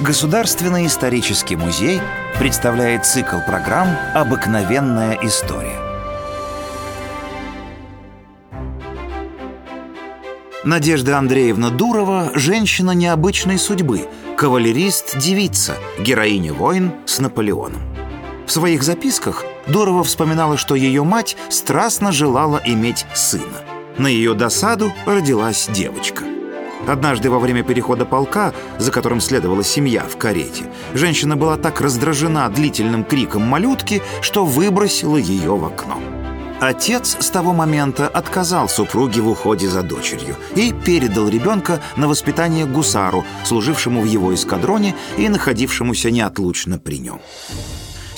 Государственный исторический музей представляет цикл программ «Обыкновенная история». Надежда Андреевна Дурова – женщина необычной судьбы, кавалерист-девица, героиня войн с Наполеоном. В своих записках Дурова вспоминала, что ее мать страстно желала иметь сына. На ее досаду родилась девочка – Однажды во время перехода полка, за которым следовала семья в карете, женщина была так раздражена длительным криком малютки, что выбросила ее в окно. Отец с того момента отказал супруге в уходе за дочерью и передал ребенка на воспитание гусару, служившему в его эскадроне и находившемуся неотлучно при нем.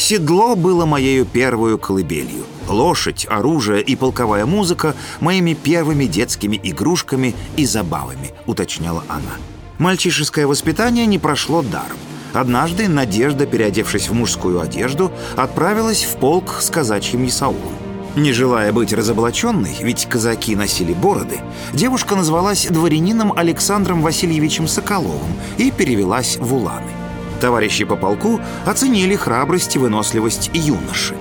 Седло было моею первую колыбелью. Лошадь, оружие и полковая музыка — моими первыми детскими игрушками и забавами, уточняла она. Мальчишеское воспитание не прошло даром. Однажды Надежда, переодевшись в мужскую одежду, отправилась в полк с казачьим Исаулом. Не желая быть разоблаченной, ведь казаки носили бороды, девушка назвалась дворянином Александром Васильевичем Соколовым и перевелась в Уланы. Товарищи по полку оценили храбрость и выносливость юноши.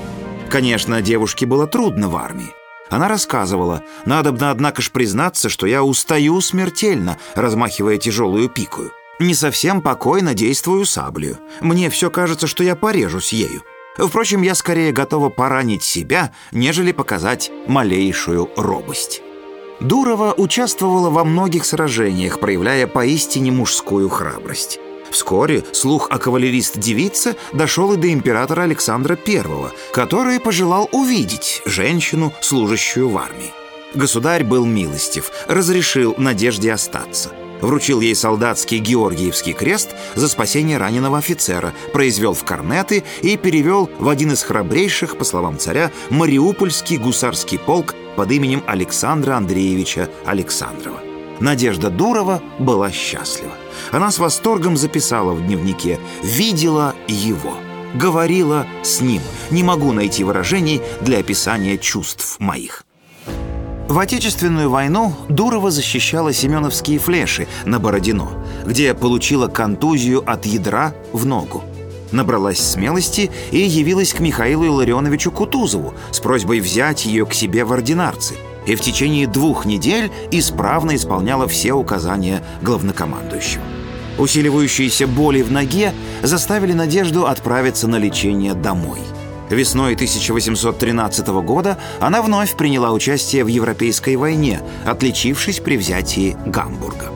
Конечно, девушке было трудно в армии. Она рассказывала, надобно, однако ж, признаться, что я устаю смертельно, размахивая тяжелую пикую. Не совсем покойно действую саблею. Мне все кажется, что я порежусь ею. Впрочем, я скорее готова поранить себя, нежели показать малейшую робость. Дурова участвовала во многих сражениях, проявляя поистине мужскую храбрость. Вскоре слух о кавалерист-девице дошел и до императора Александра I, который пожелал увидеть женщину, служащую в армии. Государь был милостив, разрешил Надежде остаться. Вручил ей солдатский Георгиевский крест за спасение раненого офицера, произвел в корнеты и перевел в один из храбрейших, по словам царя, Мариупольский гусарский полк под именем Александра Андреевича Александрова. Надежда Дурова была счастлива. Она с восторгом записала в дневнике «Видела его». Говорила с ним. Не могу найти выражений для описания чувств моих. В Отечественную войну Дурова защищала семеновские флеши на Бородино, где получила контузию от ядра в ногу. Набралась смелости и явилась к Михаилу Илларионовичу Кутузову с просьбой взять ее к себе в ординарцы – и в течение двух недель исправно исполняла все указания главнокомандующего. Усиливающиеся боли в ноге заставили Надежду отправиться на лечение домой. Весной 1813 года она вновь приняла участие в Европейской войне, отличившись при взятии Гамбурга.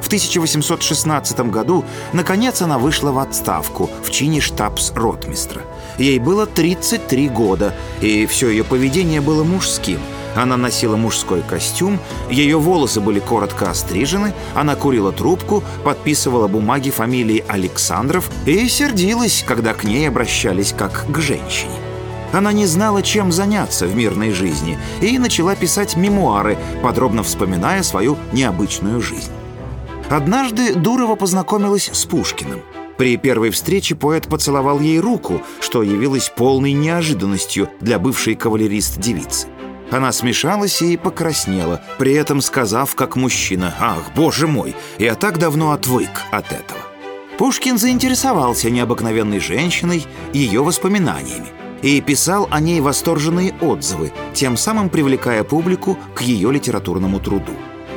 В 1816 году, наконец, она вышла в отставку в чине штабс-ротмистра. Ей было 33 года, и все ее поведение было мужским – она носила мужской костюм, ее волосы были коротко острижены, она курила трубку, подписывала бумаги фамилии Александров и сердилась, когда к ней обращались как к женщине. Она не знала, чем заняться в мирной жизни, и начала писать мемуары, подробно вспоминая свою необычную жизнь. Однажды Дурова познакомилась с Пушкиным. При первой встрече поэт поцеловал ей руку, что явилось полной неожиданностью для бывшей кавалерист-девицы. Она смешалась и покраснела, при этом сказав, как мужчина, «Ах, боже мой, я так давно отвык от этого». Пушкин заинтересовался необыкновенной женщиной, ее воспоминаниями, и писал о ней восторженные отзывы, тем самым привлекая публику к ее литературному труду.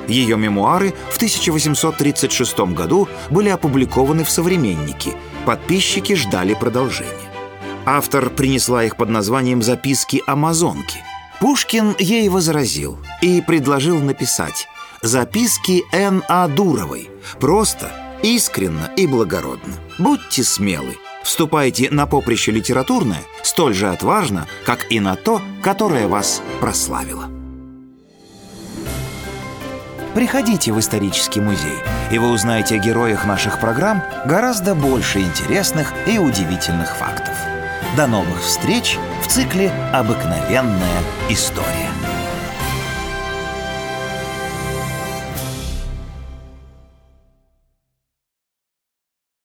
Ее мемуары в 1836 году были опубликованы в «Современнике». Подписчики ждали продолжения. Автор принесла их под названием «Записки Амазонки», Пушкин ей возразил и предложил написать «Записки Н.А. Дуровой». Просто, искренно и благородно. Будьте смелы. Вступайте на поприще литературное столь же отважно, как и на то, которое вас прославило. Приходите в исторический музей, и вы узнаете о героях наших программ гораздо больше интересных и удивительных фактов. До новых встреч цикле «Обыкновенная история».